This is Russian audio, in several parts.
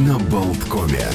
на Болткоме.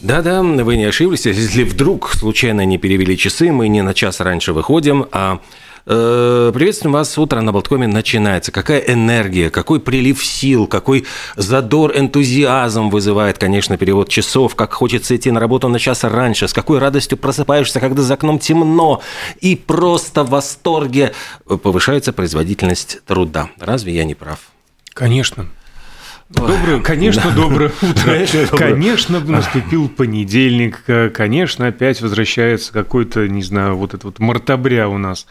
Да-да, вы не ошиблись. Если вдруг случайно не перевели часы, мы не на час раньше выходим, а э, Приветствуем вас. Утро на Болткоме начинается. Какая энергия, какой прилив сил, какой задор, энтузиазм вызывает, конечно, перевод часов. Как хочется идти на работу на час раньше. С какой радостью просыпаешься, когда за окном темно. И просто в восторге повышается производительность труда. Разве я не прав? Конечно. Доброе, конечно, доброе утро. Конечно, наступил понедельник. Конечно, опять возвращается какой-то, не знаю, вот этот вот мартабря у нас.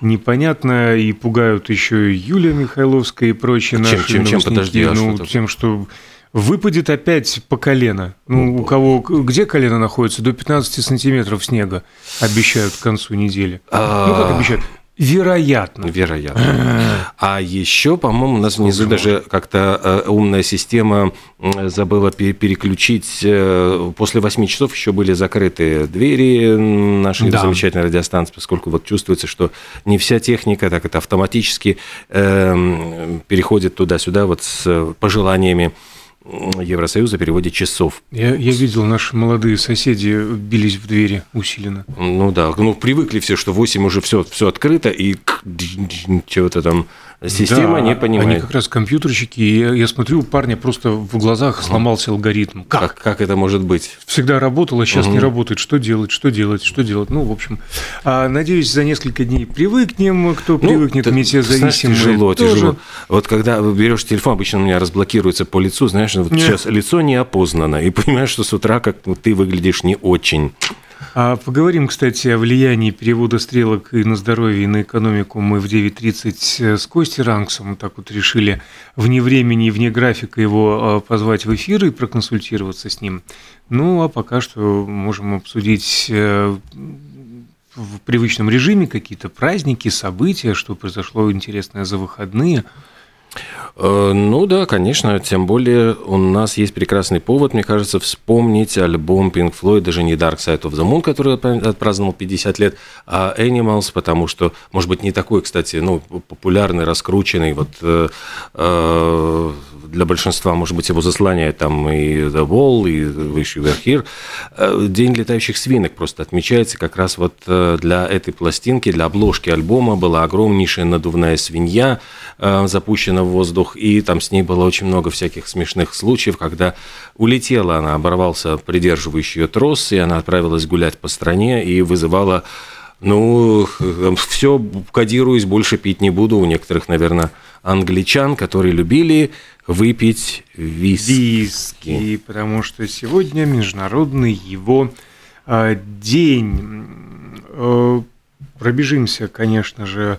Непонятно, и пугают еще и Юлия Михайловская и прочие Чем- наши чем- чем? Подожди, а ну, что тем, что выпадет опять по колено. Ну, у кого, где колено находится? До 15 сантиметров снега обещают к концу недели. А. Ну, как обещают? Вероятно. Вероятно. А еще, по-моему, у нас внизу даже как-то э, умная система забыла пе- переключить. э, После 8 часов еще были закрыты двери нашей Да. замечательной радиостанции, поскольку вот чувствуется, что не вся техника так это автоматически эм, переходит туда-сюда вот с э, пожеланиями Евросоюза переводе часов. Я, я видел, наши молодые соседи бились в двери усиленно. Ну да, ну привыкли все, что 8 уже все, все открыто, и чего-то там система Да, не Они понимает. как раз компьютерщики, и я, я смотрю, у парня просто в глазах сломался алгоритм. Как? Как, как это может быть? Всегда работало, сейчас не работает. Что делать, что делать, что делать? Ну, в общем, а, надеюсь, за несколько дней привыкнем. Кто привыкнет, Ну, ты- метеозависимые тяжело, тоже. тяжело. Вот когда берешь телефон, обычно у меня разблокируется по лицу, знаешь, вот Не. сейчас лицо не опознано, и понимаешь, что с утра как ну, ты выглядишь не очень. А поговорим, кстати, о влиянии перевода стрелок и на здоровье, и на экономику. Мы в 9.30 с Костей Ранксом так вот решили вне времени и вне графика его а, позвать в эфир и проконсультироваться с ним. Ну, а пока что можем обсудить э, в привычном режиме какие-то праздники, события, что произошло интересное за выходные. Э, Ну да, конечно, тем более у нас есть прекрасный повод, мне кажется, вспомнить альбом Pink Floyd, даже не Dark Side of the Moon, который отпраздновал 50 лет, а Animals, потому что, может быть, не такой, кстати, ну, популярный, раскрученный, вот э, э, для большинства, может быть, его заслоняет там и The Wall, и Wish You Were Here. День летающих свинок просто отмечается как раз вот э, для этой пластинки, для обложки альбома была огромнейшая надувная свинья, э, запущена в воздух, и там с ней было очень много всяких смешных случаев, когда улетела она, оборвался придерживающий ее трос, и она отправилась гулять по стране и вызывала ну, все, кодируюсь, больше пить не буду. У некоторых, наверное, англичан, которые любили выпить виски. Виски, потому что сегодня международный его а, день. Э, Пробежимся, конечно же,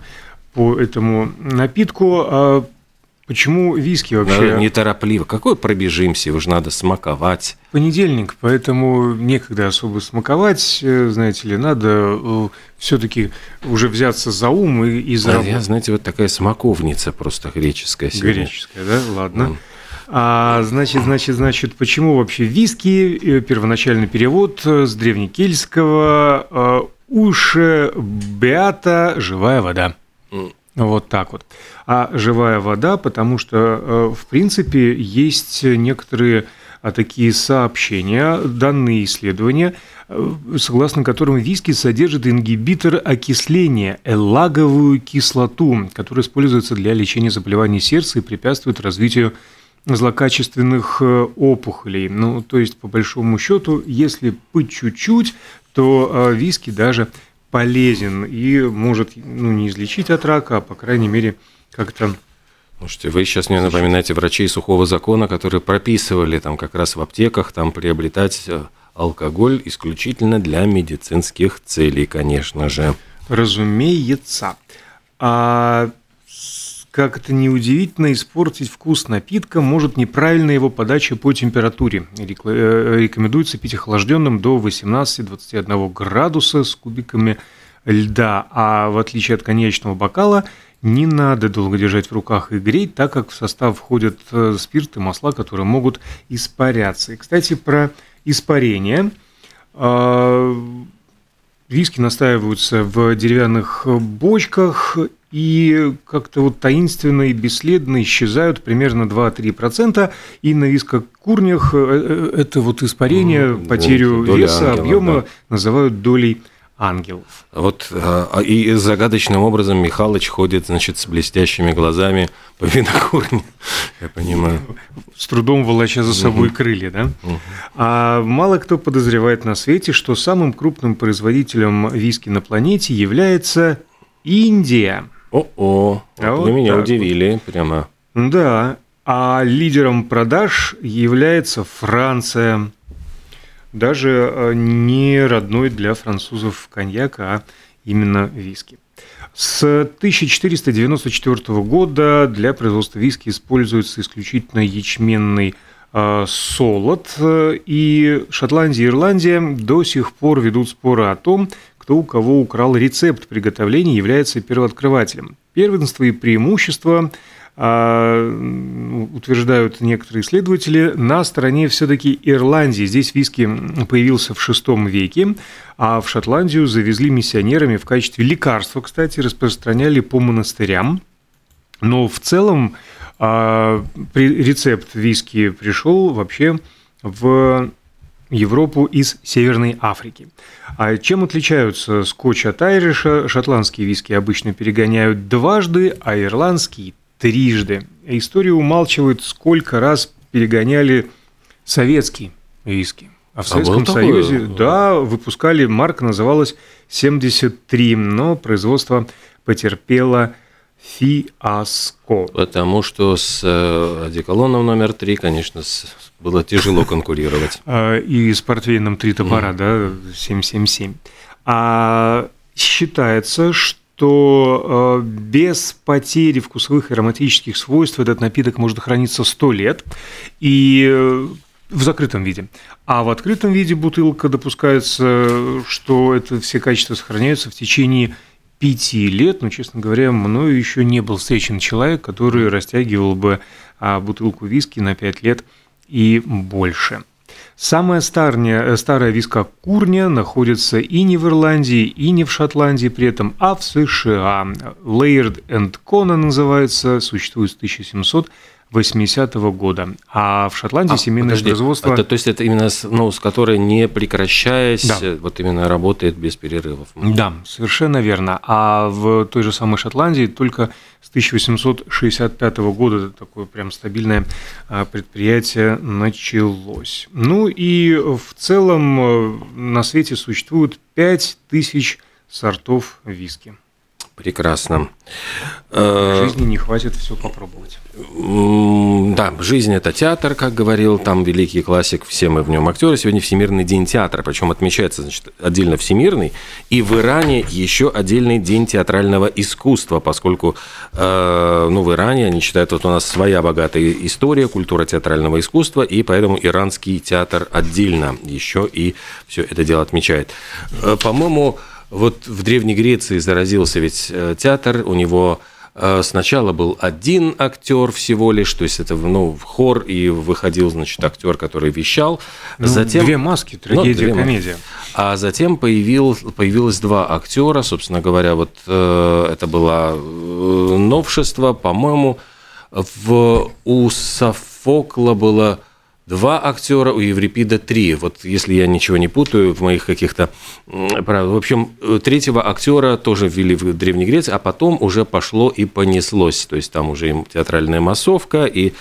по этому напитку. Почему виски вообще? Неторопливо. Какой пробежимся? Его же надо смаковать. Понедельник, поэтому некогда особо смаковать, э, знаете ли, надо все-таки уже взяться за ум и, и за А работу. я, знаете, вот такая смаковница просто греческая сегодня. Греческая, да? Ладно. М. А, значит, значит, значит, почему вообще виски? Э, Первоначальный перевод э, с древнекельтского э, «Уше беата живая вода». Вот так вот. А живая вода, потому что, э, в принципе, есть некоторые а, такие сообщения, данные исследования, э, согласно которым виски содержит ингибитор окисления, эллаговую кислоту, которая используется для лечения заболеваний сердца и препятствует развитию злокачественных э, опухолей. Ну, то есть, по большому счету, если по чуть-чуть, то виски даже полезен и может ну, не излечить от рака, а, по крайней мере, как-то Слушайте, вы сейчас мне напоминаете врачей сухого закона, которые прописывали там как раз в аптеках там приобретать э, алкоголь исключительно для медицинских целей, конечно же. разумеется. А как это неудивительно, испортить вкус напитка может неправильная его подача по температуре. Э, Рекомендуется пить охлажденным до 18-21 градуса с кубиками льда. А в отличие от конечного бокала, не надо долго держать в руках и греть, так как в состав входят э, спирт и масла, которые могут испаряться. И, кстати, про испарение. А, Виски настаиваются в деревянных бочках и как-то вот таинственно и бесследно исчезают примерно 2-3%, и на вискокурнях это вот испарение, потерю веса, объема да. называют долей ангелов. Вот а, и загадочным образом Михалыч ходит, значит, с блестящими глазами по винокурне, я понимаю. С трудом волоча за собой угу. крылья, да? Угу. А мало кто подозревает на свете, что самым крупным производителем виски на планете является Индия. О-о, а вот меня удивили вот. прямо. Да, а лидером продаж является Франция – даже э, не родной для французов коньяк, а именно виски. С 1494 года для производства виски используется исключительно ячменный э, солод, и Шотландия и Ирландия до сих пор ведут споры о том, кто у кого украл рецепт приготовления является первооткрывателем. Первенство и преимущество а, утверждают некоторые исследователи, на стороне все-таки Ирландии. Здесь виски появился в VI веке, а в Шотландию завезли миссионерами в качестве лекарства, кстати, распространяли по монастырям. Но в целом а, рецепт виски пришел вообще в Европу из Северной Африки. А чем отличаются скотч от айриша? Шотландские виски обычно перегоняют дважды, а ирландские трижды. История умалчивает, сколько раз перегоняли советские виски. А в а Советском Союзе, такое? да, выпускали, марка называлась 73, но производство потерпело фиаско. Потому что с э, одеколоном номер три, конечно, было тяжело конкурировать. А, и с портвейном три топора, да, 777. А считается, что э, без потери вкусовых и ароматических свойств этот напиток может храниться 100 лет и э, в закрытом виде. А в открытом виде бутылка допускается, что это все качества сохраняются в течение пяти лет, но, честно говоря, мною еще не был встречен человек, который растягивал бы а, бутылку виски на 5 лет и больше. Самая старая, э, старая виска курня находится и не в Ирландии, и не в Шотландии при этом, а в США. Layered and Kona называется, существует с 1700 80-го года. А в Шотландии а, семейное подожди, производство... Это, то есть это именно ну, с которой не прекращаясь, да. вот именно работает без перерывов. Да, совершенно верно. А в той же самой Шотландии только с 1865 года такое прям стабильное а, предприятие началось. Ну и в целом э, на свете существует 5000 сортов виски. Прекрасно. Жизни не хватит все попробовать. Да, жизнь это театр, как говорил там великий классик, все мы в нем актеры. Сегодня Всемирный день театра, причем отмечается значит, отдельно Всемирный, и в Иране еще отдельный день театрального искусства, поскольку э, ну, в Иране они считают, вот у нас своя богатая история, культура театрального искусства, и поэтому иранский театр отдельно еще и все это дело отмечает. Э, по-моему, вот в Древней Греции заразился ведь э, театр, у него э, сначала был один актер всего лишь, то есть это ну, хор, и выходил, значит, актер, который вещал. Ну, затем... Две маски, ну, трагедия, ну, комедия. А затем появил, появилось два актера, собственно говоря, вот э, это было э, новшество, по-моему, в, у Софокла было два актера, у Еврипида три. Вот если я ничего не путаю в моих каких-то правилах. В общем, третьего актера тоже ввели в Древней Греции, а потом уже пошло и понеслось. То есть там уже театральная массовка, и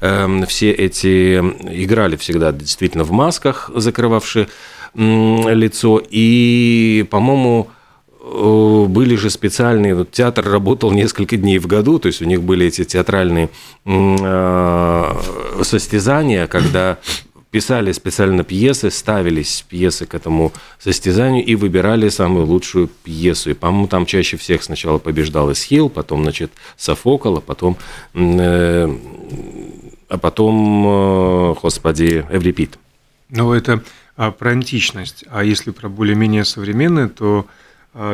э, все эти играли всегда действительно в масках, закрывавшие э, лицо. И, по-моему, Э, были же специальные, вот театр работал несколько дней в году, то есть у них были эти театральные э, состязания, когда писали специально пьесы, ставились пьесы к этому состязанию и выбирали самую лучшую пьесу. И, по-моему, там чаще всех сначала побеждал Исхил, потом, значит, Софокл, а потом, э, а потом, э, господи, Эврипид. Ну, это а, про античность. А если про более-менее современное, то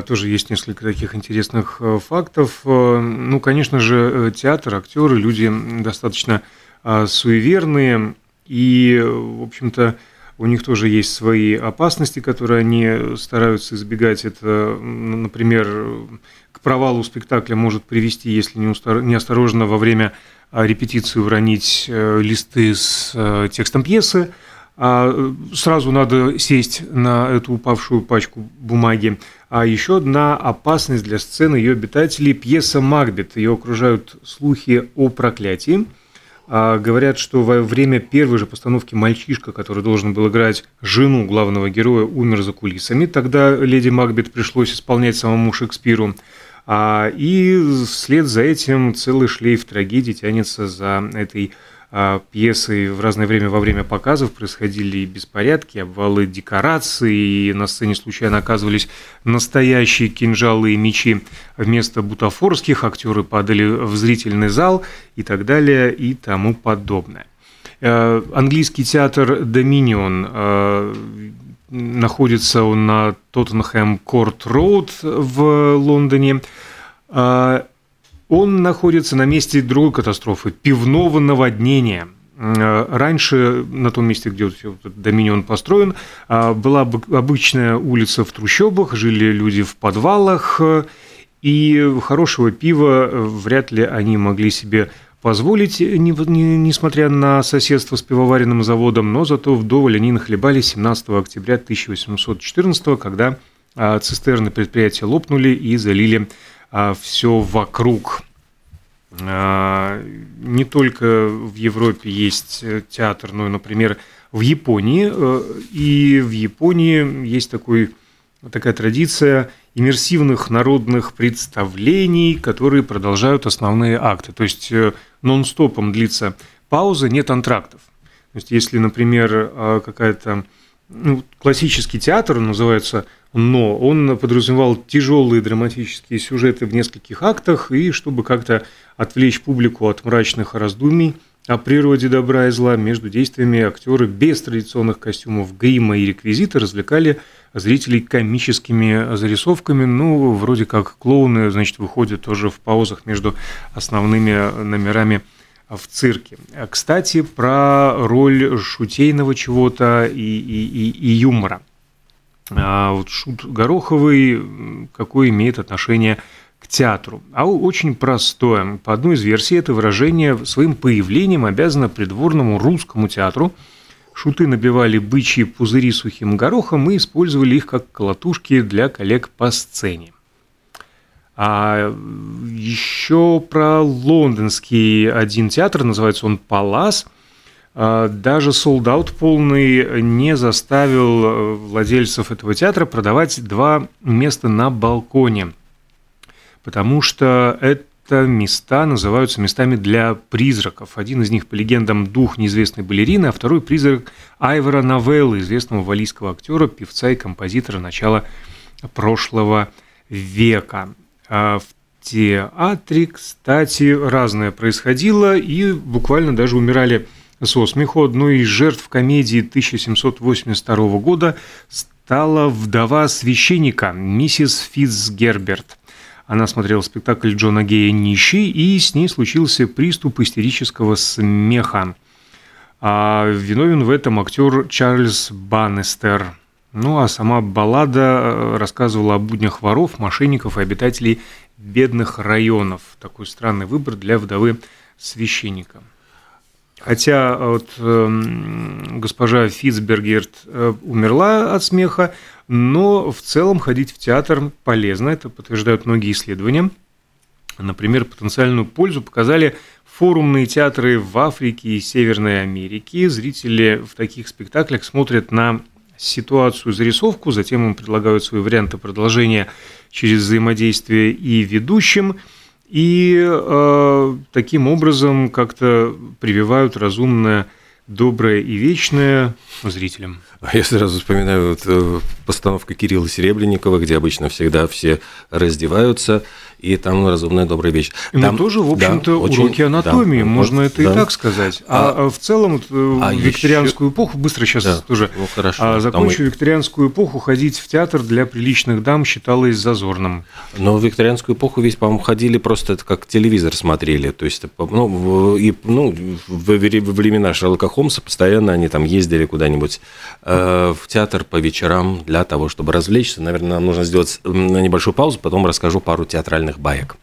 тоже есть несколько таких интересных э, фактов. Э, ну, конечно же, э, театр, актеры, люди достаточно а, суеверные, и, в общем-то, у них тоже есть свои опасности, которые они стараются избегать. Это, например, к провалу спектакля может привести, если неосторожно во время репетиции уронить листы с текстом пьесы. А, сразу надо сесть на эту упавшую пачку бумаги. А еще одна опасность для сцены ее обитателей – пьеса «Макбет». Ее окружают слухи о проклятии. А, говорят, что во время первой же постановки мальчишка, который должен был играть жену главного героя, умер за кулисами. Тогда леди Макбет пришлось исполнять самому Шекспиру. А, и вслед за этим целый шлейф трагедий тянется за этой пьесы в разное время во время показов происходили и беспорядки, обвалы декораций, и на сцене случайно оказывались настоящие кинжалы и мечи вместо бутафорских, актеры падали в зрительный зал и так далее и тому подобное. Э, английский театр «Доминион» э, находится он на Тоттенхэм Корт Роуд в Лондоне. Э, он находится на месте другой катастрофы – пивного наводнения. Э, раньше на том месте, где вот Доминион построен, э, была обычная улица в трущобах, жили люди в подвалах, и хорошего пива вряд ли они могли себе позволить, несмотря на соседство с пивоваренным заводом, но зато вдоволь они нахлебали 17 октября 1814, когда э, цистерны предприятия лопнули и залили а все вокруг. А, не только в Европе есть театр, но, например, в Японии. Э, и в Японии есть такой, такая традиция иммерсивных народных представлений, которые продолжают основные акты. То есть э, нон-стопом длится пауза, нет антрактов. То есть если, например, э, какая-то ну, классический театр, называется но он подразумевал тяжелые драматические сюжеты в нескольких актах, и чтобы как-то отвлечь публику от мрачных раздумий о природе добра и зла, между действиями актеры без традиционных костюмов грима и реквизита развлекали зрителей комическими зарисовками, ну, вроде как клоуны, значит, выходят тоже в паузах между основными номерами в цирке. Кстати, про роль шутейного чего-то и, и, и, и юмора – а вот шут Гороховый какое имеет отношение к театру. А очень простое. По одной из версий, это выражение своим появлением обязано придворному русскому театру. Шуты набивали бычьи пузыри сухим горохом и использовали их как колотушки для коллег по сцене. А еще про лондонский один театр, называется он «Палас», а, даже солдат полный не заставил э, владельцев этого театра продавать два места на балконе, потому что это места называются местами для призраков. Один из них, по легендам, дух неизвестной балерины, а второй – призрак Айвора Новеллы, известного валийского актера, певца и композитора начала прошлого века. А в театре, кстати, разное происходило, и буквально даже умирали со смеху одной из жертв комедии 1782 года стала вдова священника, миссис Фитцгерберт. Она смотрела спектакль Джона Гея «Нищий», и с ней случился приступ истерического смеха. А виновен в этом актер Чарльз Баннестер. Ну а сама баллада э, рассказывала о буднях воров, мошенников и обитателей бедных районов. Такой странный выбор для вдовы священника. Хотя э, вот, э, госпожа Фитцбергерт э, умерла от смеха, но в целом ходить в театр полезно, это подтверждают многие исследования. Например, потенциальную пользу показали форумные театры в Африке и Северной Америке. Зрители в таких спектаклях смотрят на ситуацию, зарисовку, затем им предлагают свои варианты продолжения через взаимодействие и ведущим – и э, таким образом как-то прививают разумное, доброе и вечное зрителям. Я сразу вспоминаю вот, э, постановку Кирилла Серебренникова, где обычно всегда все раздеваются, и там разумная добрая вещь. Ну, там тоже, в общем-то, да, очень, уроки анатомии, да, можно вот, это да. и так сказать. А, а в целом, э, а викторианскую еще... эпоху, быстро сейчас да, тоже ну, хорошо, а, закончу там... викторианскую эпоху, ходить в театр для приличных дам считалось зазорным. Но в викторианскую эпоху весь, по-моему, ходили просто как телевизор смотрели, то есть, ну, и, ну в времена Шерлока Холмса постоянно они там ездили куда-нибудь э, в театр по вечерам для того, чтобы развлечься. Наверное, нам нужно сделать небольшую паузу, потом расскажу пару театральных баек.